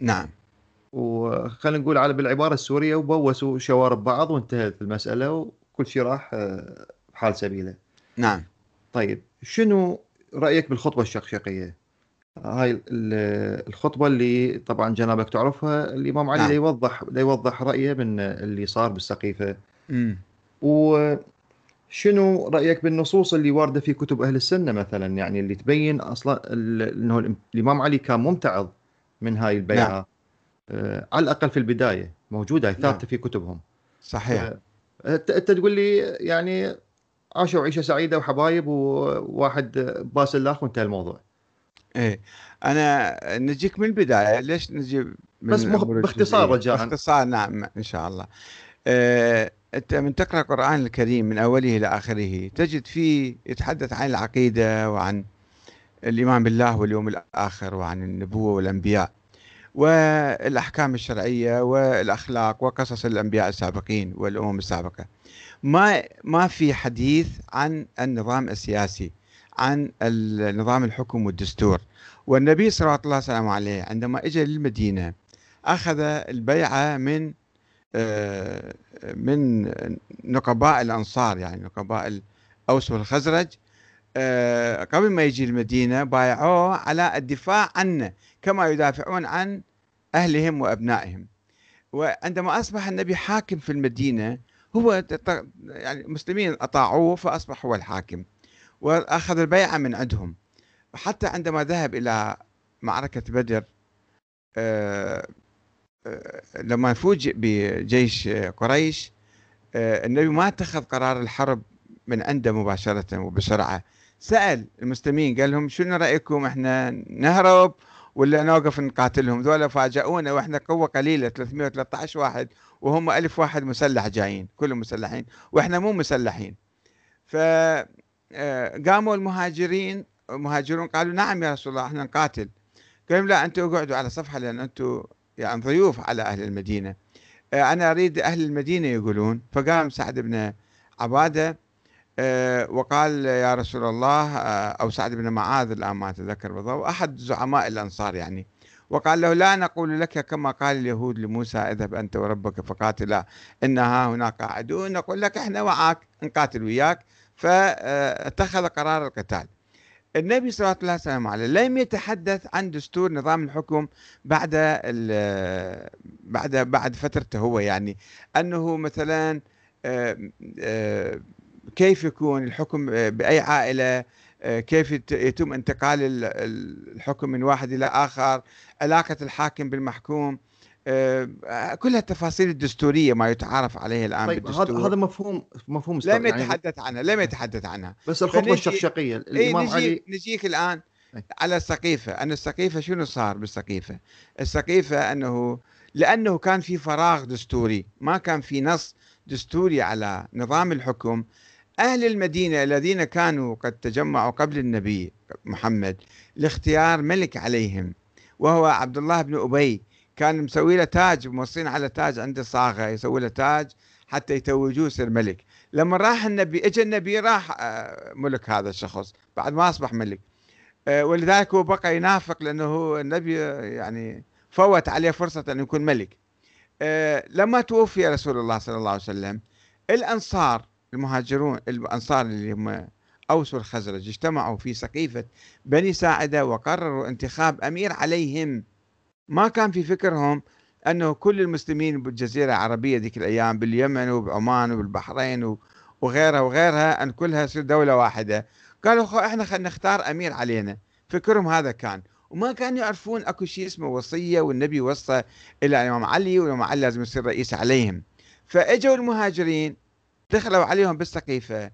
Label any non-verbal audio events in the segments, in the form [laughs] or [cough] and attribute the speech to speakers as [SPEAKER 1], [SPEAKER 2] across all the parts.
[SPEAKER 1] نعم
[SPEAKER 2] وخلينا نقول على بالعبارة السورية وبوسوا شوارب بعض وانتهت المسألة وكل شيء راح آه، بحال سبيله.
[SPEAKER 1] نعم.
[SPEAKER 2] طيب شنو رأيك بالخطبه الشقشقية؟ هاي الخطبه اللي طبعا جنابك تعرفها الامام علي نعم. يوضح يوضح رأيه من اللي صار بالسقيفة.
[SPEAKER 1] امم
[SPEAKER 2] وشنو رأيك بالنصوص اللي واردة في كتب أهل السنة مثلا يعني اللي تبين أصلا إنه الإمام علي كان ممتعض من هاي البيعة. نعم. آه على الأقل في البداية موجودة ثابتة نعم. في كتبهم.
[SPEAKER 1] صحيح.
[SPEAKER 2] انت تقول لي يعني عاشوا عيشه سعيدة وحبايب وواحد باس الأخ وانتهى الموضوع.
[SPEAKER 1] إيه. أنا نجيك من البداية. ليش نجي من
[SPEAKER 2] بس باختصار رجاء.
[SPEAKER 1] باختصار نعم إن شاء الله. آه، أنت من تقرأ القرآن الكريم من أوله إلى آخره تجد فيه يتحدث عن العقيدة وعن الإيمان بالله واليوم الآخر وعن النبوة والأنبياء والأحكام الشرعية والأخلاق وقصص الأنبياء السابقين والأمم السابقة. ما ما في حديث عن النظام السياسي عن النظام الحكم والدستور. والنبي صلى الله عليه عليه عندما اجى للمدينة أخذ البيعة من آه، من نقباء الأنصار يعني نقباء الأوس والخزرج قبل ما يجي المدينة بايعوه على الدفاع عنه كما يدافعون عن أهلهم وأبنائهم. وعندما أصبح النبي حاكم في المدينة هو يعني المسلمين أطاعوه فأصبح هو الحاكم وأخذ البيعة من عندهم. وحتى عندما ذهب إلى معركة بدر آه، آه، لما فوجئ بجيش قريش آه، النبي ما اتخذ قرار الحرب من عنده مباشرة وبسرعة. سأل المسلمين قال لهم شنو رأيكم إحنا نهرب ولا نوقف نقاتلهم؟ ذولا فاجئونا وإحنا قوة قليلة 313 واحد وهم ألف واحد مسلح جايين كلهم مسلحين وإحنا مو مسلحين. فقاموا آه، المهاجرين المهاجرون قالوا نعم يا رسول الله إحنا نقاتل. قالوا لا أنتم اقعدوا على صفحة لأن أنتم يعني ضيوف على أهل المدينة. آه، أنا أريد أهل المدينة يقولون فقام سعد بن عبادة وقال يا رسول الله آه، أو سعد بن معاذ الآن ما أتذكر بالضبط أحد زعماء الأنصار يعني. وقال له لا نقول لك كما قال اليهود لموسى اذهب أنت وربك فقاتلا إنها هناك عدو نقول لك إحنا معك نقاتل وياك. فاتخذ قرار القتال. النبي صلى الله عليه وسلم لم يتحدث عن دستور نظام الحكم بعد بعد بعد فترته هو يعني. أنه مثلا كيف يكون الحكم بأي عائلة كيف يتم انتقال الحكم من واحد إلى آخر علاقة الحاكم بالمحكوم آه، كلها التفاصيل الدستورية ما يتعارف عليه الآن
[SPEAKER 2] طيب بالدستور. هذا مفهوم مفهوم
[SPEAKER 1] لم يعني يتحدث عنها لم يتحدث عنها
[SPEAKER 2] بس الخطوة الشقشقيه
[SPEAKER 1] الإمام نجي علي نجيك الآن على السقيفة. أن السقيفة شنو صار بالسقيفة؟ السقيفة أنه لأنه كان في فراغ دستوري ما كان في نص دستوري على نظام الحكم أهل المدينة الذين كانوا قد تجمعوا قبل النبي محمد لاختيار ملك عليهم وهو عبد الله بن أبي. كان مسوي له تاج موصين على تاج عنده صاغة يسوي له تاج حتى يتوجوه يصير ملك. لما راح النبي اجى النبي راح آه، ملك هذا الشخص بعد ما أصبح ملك. آه، ولذلك هو بقى ينافق لأنه النبي آه، يعني فوت عليه فرصة أن يكون ملك. لما توفي رسول الله صلى الله عليه وسلم الأنصار المهاجرون الأنصار اللي هم أوس والخزرج اجتمعوا في سقيفة بني ساعدة وقرروا انتخاب أمير عليهم. ما كان في فكرهم أنه كل المسلمين بالجزيرة العربية ذيك الأيام باليمن وبعمان وبالبحرين وغيرها وغيرها أن كلها تصير دولة واحدة. قالوا إحنا خلينا نختار أمير علينا. فكرهم هذا كان. وما كانوا يعرفون أكو شيء اسمه وصية والنبي وصى إلى الإمام علي والإمام علي لازم يصير رئيس عليهم. فإجوا المهاجرين دخلوا عليهم بالسقيفة.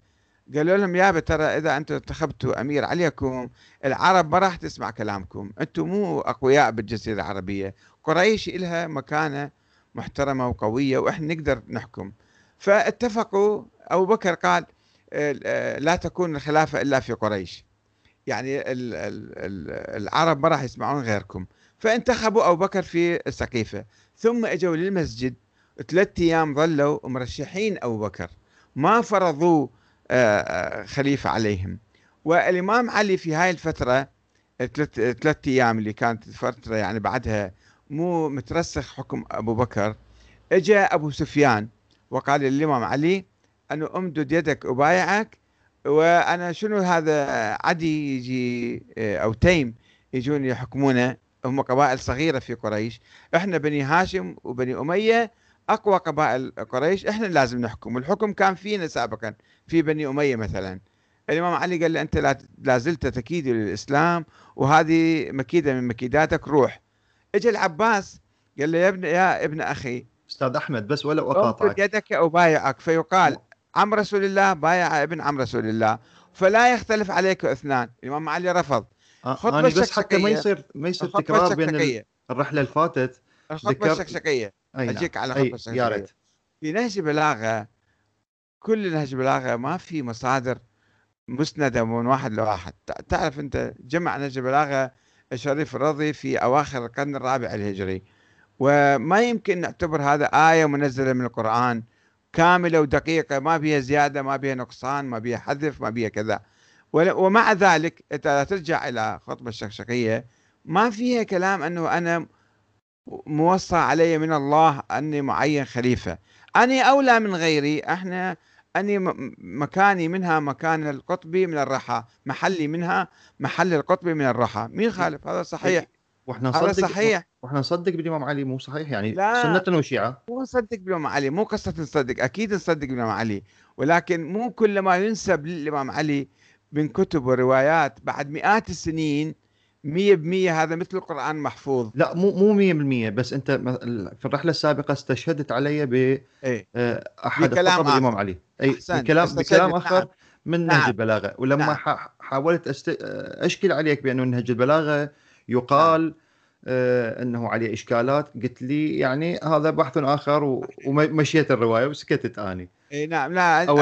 [SPEAKER 1] قالوا لهم يابا ترى إذا أنتم انتخبتوا أمير عليكم العرب ما راح تسمع كلامكم. أنتم مو أقوياء بالجزيرة العربية. قريش لها مكانة محترمة وقوية وإحنا نقدر نحكم. فاتفقوا أبو بكر قال لا تكون الخلافة إلا في قريش. يعني العرب ما راح يسمعون غيركم. فانتخبوا أبو بكر في السقيفة. ثم إجوا للمسجد. ثلاث أيام ظلوا مرشحين أبو بكر. ما فرضوا آه، آه، خليفة عليهم. والإمام علي في هاي الفترة ثلاث أيام اللي كانت فتره يعني بعدها مو مترسخ حكم أبو بكر اجى أبو سفيان وقال للإمام علي انه أمدد يدك ابايعك وأنا شنو هذا عدي يجي آه، أو تيم يجون يحكمونه هم قبائل صغيرة في قريش. إحنا بني هاشم وبني أمية أقوى قبائل قريش إحنا لازم نحكم. الحكم كان فينا سابقا في بني أمية مثلا. الإمام علي قال له أنت لا زلت تكيد للإسلام وهذه مكيدة من مكيداتك روح. اجى العباس قال له يا ابن يا ابن أخي.
[SPEAKER 2] أستاذ أحمد بس ولا أقاطعك.
[SPEAKER 1] يدك ابايعك فيقال عم رسول الله بايع ابن عم رسول الله. فلا يختلف عليك اثنان. الإمام علي رفض.
[SPEAKER 2] آه خطبة بس حتى ما يصير ما يصير تكرار بين الرحلة اللي فاتت
[SPEAKER 1] الخطبه الشكشكية. نعم. أجيك على الخطبه الشكشكيه في نهج بلاغة كل نهج بلاغة ما في مصادر مسندة من واحد لواحد. تعرف أنت جمع نهج بلاغة الشريف الرضي في أواخر القرن الرابع الهجري. وما يمكن نعتبر هذا آية منزلة من القرآن. كاملة ودقيقة ما بها زيادة ما بها نقصان ما بها حذف ما بها كذا. ومع ذلك ترجع إلى خطبة الشكشكيه ما فيها كلام أنه أنا موصى علي من الله أني معين خليفة. أني أولى من غيري. أحنا أني مكاني منها مكان القطبي من الرحى محلي منها محل القطبي من الرحى مين خالف؟ هذا صحيح.
[SPEAKER 2] وإحنا نصدق صحيح. وإحنا نصدق بالامام علي مو صحيح؟ يعني لا. سنة وشيعه
[SPEAKER 1] مو نصدق بالامام علي. مو قصة نصدق. أكيد نصدق بالامام علي. ولكن مو كل ما ينسب للإمام علي من كتب وروايات بعد مئات السنين مية بمية هذا مثل القرآن محفوظ
[SPEAKER 2] لا مو مو مية بالمية بس أنت في الرحلة السابقة استشهدت علي ب
[SPEAKER 1] إيه؟
[SPEAKER 2] أحد خطب الإمام علي أي بكلام بكلام آخر نعم. من نهج نعم. البلاغة ولما نعم. حاولت أست... أشكل عليك بأنه نهج البلاغة يقال نعم. آه أنه عليه إشكالات قلت لي يعني هذا بحث آخر و... ومشيت الرواية وسكتت أني
[SPEAKER 1] اي نعم لا
[SPEAKER 2] أو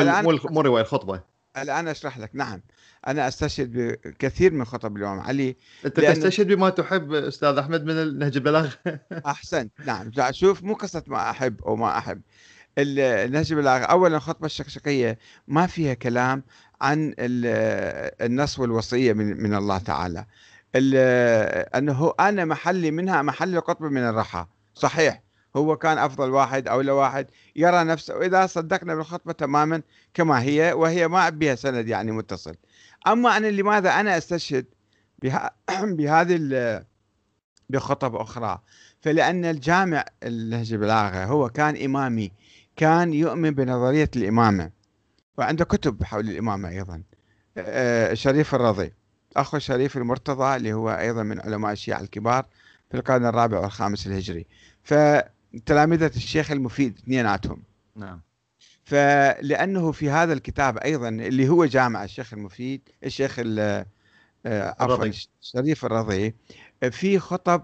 [SPEAKER 2] مو الروايه الخطبة
[SPEAKER 1] الان أشرح لك. نعم أنا أستشهد بكثير من خطب الإمام علي
[SPEAKER 2] أنت تستشهد بما تحب أستاذ أحمد من نهج البلاغه [laughs]
[SPEAKER 1] أحسنت. نعم. شوف مو قصة ما أحب أو ما أحب. النهج البلاغه اولا الخطبة الشقشقيه ما فيها كلام عن النص والوصية من, من الله تعالى. أنه أنا محلي منها محل القطب من الرحى. صحيح. هو كان أفضل واحد أو لا واحد يرى نفسه واذا صدقنا بالخطبة تماما كما هي وهي ما بها سند يعني متصل. أما أنا لماذا أنا أستشهد بها [clears throat] بهذه بخطب أخرى؟ فلأن الجامع النهج البلاغه هو كان إمامي كان يؤمن بنظرية الإمامة وعنده كتب حول الإمامة أيضا. الشريف الرضي أخو الشريف المرتضى اللي هو أيضا من علماء الشيعة الكبار في القرن الرابع والخامس الهجري. فتلامذه الشيخ المفيد اثنيناتهم.
[SPEAKER 2] نعم.
[SPEAKER 1] فلأنه في هذا الكتاب أيضا اللي هو جامع الشيخ المفيد الشيخ آه، عفوا الشريف الرضي في خطب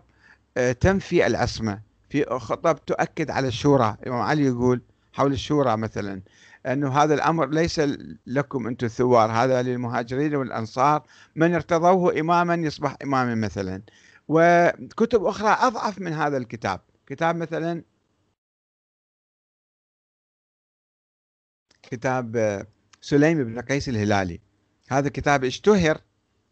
[SPEAKER 1] آه، تنفي العصمة. في خطب تؤكد على الشورى. الامام علي يقول حول الشورى مثلا انه هذا الأمر ليس لكم أنتم الثوار هذا للمهاجرين والأنصار من ارتضوه اماما يصبح اماما مثلا. وكتب أخرى أضعف من هذا الكتاب. كتاب مثلا كتاب سليم بن قيس الهلالي. هذا كتاب اشتهر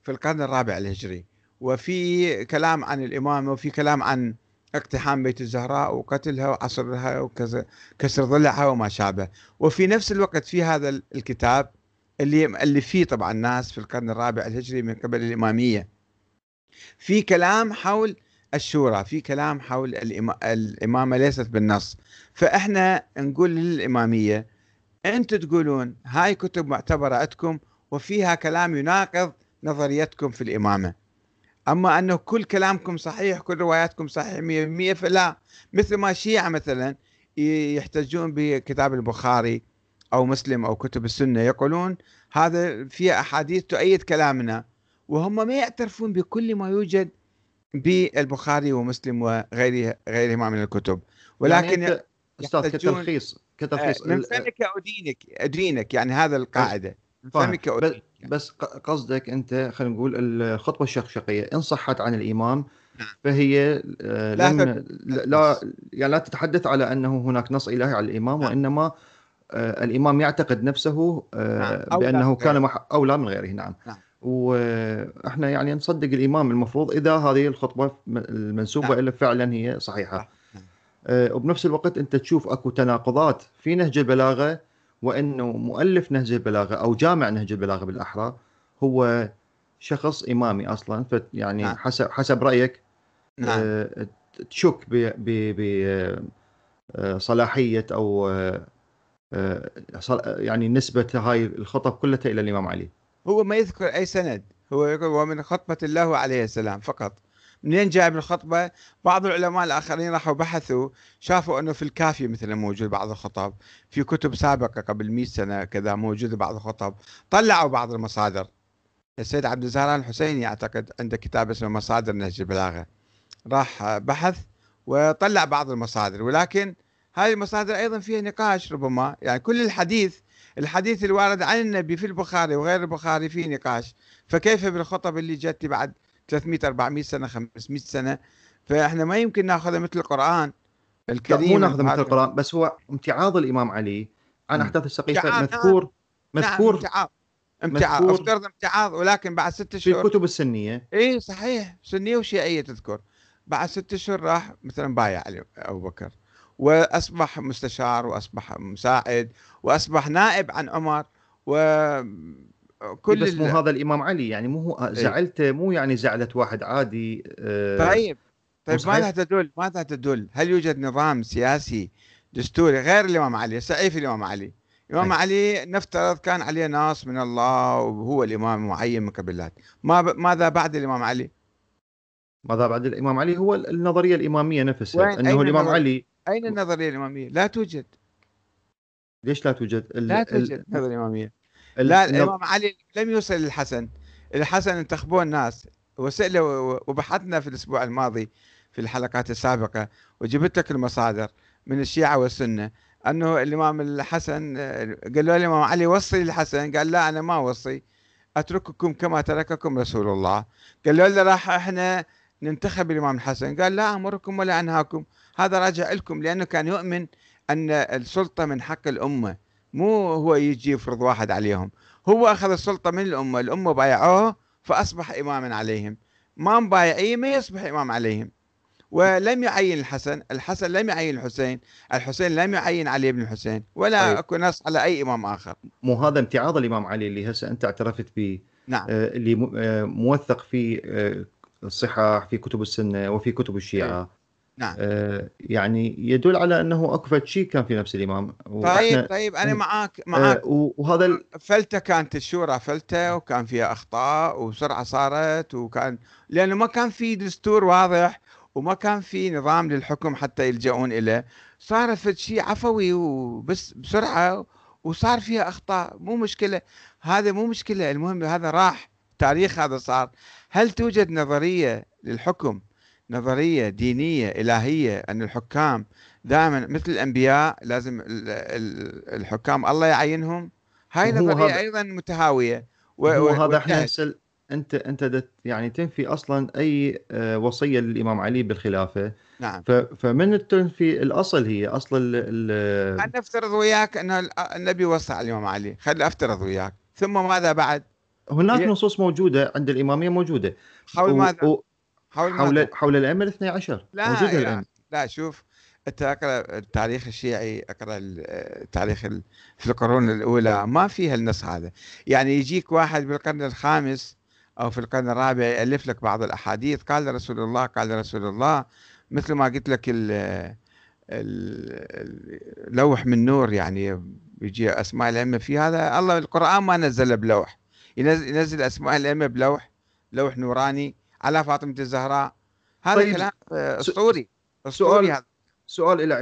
[SPEAKER 1] في القرن الرابع الهجري. وفي كلام عن الإمامة وفي كلام عن اقتحام بيت الزهراء وقتلها وعصرها وكسر ضلعها وما شابه. وفي نفس الوقت في هذا الكتاب اللي اللي فيه طبعا ناس في القرن الرابع الهجري من قبل الإمامية. في كلام حول الشورى في كلام حول الإمامة ليست بالنص. فإحنا نقول للإمامية أنتم تقولون هاي كتب معتبرة عندكم وفيها كلام يناقض نظريتكم في الإمامة. أما أنه كل كلامكم صحيح كل رواياتكم صحيح 100% فلا. مثل ما الشيعه مثلا يحتجون بكتاب البخاري أو مسلم أو كتب السنة يقولون هذا فيها أحاديث تؤيد كلامنا. وهم ما يعترفون بكل ما يوجد بالبخاري ومسلم وغيره غيرهما من الكتب
[SPEAKER 2] ولكن يعني أستاذ كتلخيص كتلخيص
[SPEAKER 1] آه، من فمك ادينك ادينك يعني هذا القاعدة من فمك
[SPEAKER 2] ادينك بس قصدك أنت خلينا نقول الخطبه الشقشقية إن صحت عن الامام نعم. فهي آه، لا لم لا يعني لا تتحدث على أنه هناك نص الهي على الامام نعم. وإنما آه، الامام يعتقد نفسه نعم. بأنه كان مح... اولى من غيره نعم. وإحنا يعني نصدق الامام المفروض إذا هذه الخطبة المنسوبة
[SPEAKER 1] نعم.
[SPEAKER 2] له فعلا هي صحيحة
[SPEAKER 1] نعم.
[SPEAKER 2] آه، وبنفس الوقت أنت تشوف أكو تناقضات في نهج البلاغة وأنه مؤلف نهج البلاغة أو جامع نهج البلاغة بالأحرى هو شخص إمامي أصلا فيعني
[SPEAKER 1] نعم.
[SPEAKER 2] حسب حسب رأيك
[SPEAKER 1] نعم
[SPEAKER 2] آه، تشك بصلاحيه أو آه، آه، صل- يعني نسبة هاي الخطب كلها إلى الإمام علي
[SPEAKER 1] هو ما يذكر أي سند. هو يقول ومن خطبة الله عليه السلام فقط. منين جايب الخطبة؟ بعض العلماء الآخرين راحوا بحثوا شافوا أنه في الكافية مثلا موجود بعض الخطب. في كتب سابقة قبل 100 سنة كذا موجودة بعض الخطب. طلعوا بعض المصادر. السيد عبد الزهران الحسيني أعتقد عنده كتاب اسمه مصادر نهج البلاغة. راح بحث وطلع بعض المصادر. ولكن هذه المصادر أيضا فيها نقاش ربما. يعني كل الحديث الحديث الوارد عن النبي في البخاري وغير البخاري فيه نقاش. فكيف بالخطب اللي جت بعد 300 400 سنة 500 سنة؟ فإحنا ما يمكن ناخذها مثل
[SPEAKER 2] القرآن
[SPEAKER 1] الكريم
[SPEAKER 2] مو ناخذ مثل القرآن بس هو امتعاض الإمام علي. عن. احداث السقيفه
[SPEAKER 1] امتعاض،
[SPEAKER 2] مذكور
[SPEAKER 1] نعم
[SPEAKER 2] مذكور
[SPEAKER 1] امتعاض. امتعاض
[SPEAKER 2] مذكور
[SPEAKER 1] أفترض امتعاض ولكن بعد ست
[SPEAKER 2] في
[SPEAKER 1] اشهر
[SPEAKER 2] الكتب السنية.
[SPEAKER 1] اي صحيح سنية وشيعية تذكر. بعد ست اشهر راح مثلا بايع علي أبو بكر. وأصبح مستشار وأصبح مساعد وأصبح نائب عن عمر وكل
[SPEAKER 2] بس مو. هذا الإمام علي يعني مو هو زعلته مو يعني زعلة واحد عادي آه،
[SPEAKER 1] طيب طيب؟ ماذا تدل؟ ماذا تدل؟ هل يوجد نظام سياسي دستوري غير الإمام علي؟ سعيف الإمام علي. الامام
[SPEAKER 2] أي.
[SPEAKER 1] علي نفترض كان عليه ناس من الله وهو الإمام المعين من قبلات ما ب... ماذا بعد الإمام علي؟
[SPEAKER 2] ماذا بعد الإمام علي؟ هو النظرية الإمامية نفسها الإمام
[SPEAKER 1] النظر-
[SPEAKER 2] علي
[SPEAKER 1] أين النظريه الاماميه لا توجد.
[SPEAKER 2] ليش لا توجد؟ ال-
[SPEAKER 1] لا
[SPEAKER 2] ال-
[SPEAKER 1] توجد نظريه اماميه
[SPEAKER 2] ال-
[SPEAKER 1] لا الامام علي لم يوصل للحسن الحسن انتخبوه الناس. وسئله وبحثنا في الأسبوع الماضي في الحلقات السابقة وجبت لك المصادر من الشيعة والسنة أنه الإمام الحسن قال له الإمام علي وصي الحسن قال لا أنا ما اوصي أترككم كما ترككم رسول الله. قال له راح إحنا ننتخب الإمام الحسن. قال لا أمركم ولا أنهاكم. هذا راجع لكم لأنه كان يؤمن أن السلطة من حق الأمة مو هو يجي يفرض واحد عليهم. هو أخذ السلطة من الأمة الأمة بايعوه فأصبح اماما عليهم. ما مبايعيه ما يصبح إمام عليهم. ولم يعين الحسن الحسن لم يعين الحسين الحسين لم يعين علي بن الحسين ولا
[SPEAKER 2] طيب.
[SPEAKER 1] أكو نص على أي إمام آخر.
[SPEAKER 2] مو هذا امتعاض الإمام علي اللي هسه أنت اعترفت به.
[SPEAKER 1] نعم.
[SPEAKER 2] آه، اللي آه، موثق في آه، الصحاح في كتب السنة وفي كتب الشيعة.
[SPEAKER 1] نعم.
[SPEAKER 2] آه، يعني يدل على أنه أكو فد شيء كان في نفس الإمام.
[SPEAKER 1] طيب طيب
[SPEAKER 2] أنا
[SPEAKER 1] معاك معاك.
[SPEAKER 2] آه، وهذا ال-
[SPEAKER 1] فلتة كانت الشورى فلتة وكان فيها أخطاء وبسرعة صارت وكان لأنه ما كان في دستور واضح وما كان في نظام للحكم حتى يلجؤون إليه. صارت فد شيء عفوي وبس بسرعة وصار فيها أخطاء. مو مشكلة. هذا مو مشكلة. المهم هذا راح. تاريخ هذا صار. هل توجد نظرية للحكم نظرية دينية إلهية أن الحكام دائما مثل الأنبياء لازم ال- ال- الحكام الله يعينهم؟ هاي نظرية
[SPEAKER 2] هذا-
[SPEAKER 1] أيضا متهاوية. و-
[SPEAKER 2] هو هذا إحنا أنت أنت دت يعني تنفي أصلا أي آه، وصية للإمام علي بالخلافة.
[SPEAKER 1] نعم.
[SPEAKER 2] ف- فمن تنفي الأصل هي اصل ال- ال-
[SPEAKER 1] خلينا نفترض وياك ال- النبي وصى على الإمام علي. خلينا أفترض وياك. ثم ماذا بعد؟
[SPEAKER 2] هناك
[SPEAKER 1] هي-
[SPEAKER 2] نصوص موجودة عند الإمامية موجودة.
[SPEAKER 1] حول
[SPEAKER 2] و-
[SPEAKER 1] ماذا؟
[SPEAKER 2] و-
[SPEAKER 1] حول
[SPEAKER 2] حول
[SPEAKER 1] ماذا؟
[SPEAKER 2] حول الأئمة الاثني عشر.
[SPEAKER 1] لا موجودة
[SPEAKER 2] الآن.
[SPEAKER 1] لا شوف أنت أقرأ التاريخ الشيعي أقرأ التاريخ ال- في القرون الأولى. ما فيها النص هذا. يعني يجيك واحد بالقرن الخامس أو في القرن الرابع يألف لك بعض الأحاديث. قال رسول الله قال رسول الله مثل ما قلت لك ال ال- اللوح من نور يعني يجي أسماء الأئمة في هذا. الله القرآن ما نزل بلوح. ينزل, ينزل أسماء الائمه بلوح لوح نوراني على فاطمة الزهراء. هذا
[SPEAKER 2] طيب،
[SPEAKER 1] كلام آه، أسطوري
[SPEAKER 2] أسطوري
[SPEAKER 1] هذا.
[SPEAKER 2] سؤال إلى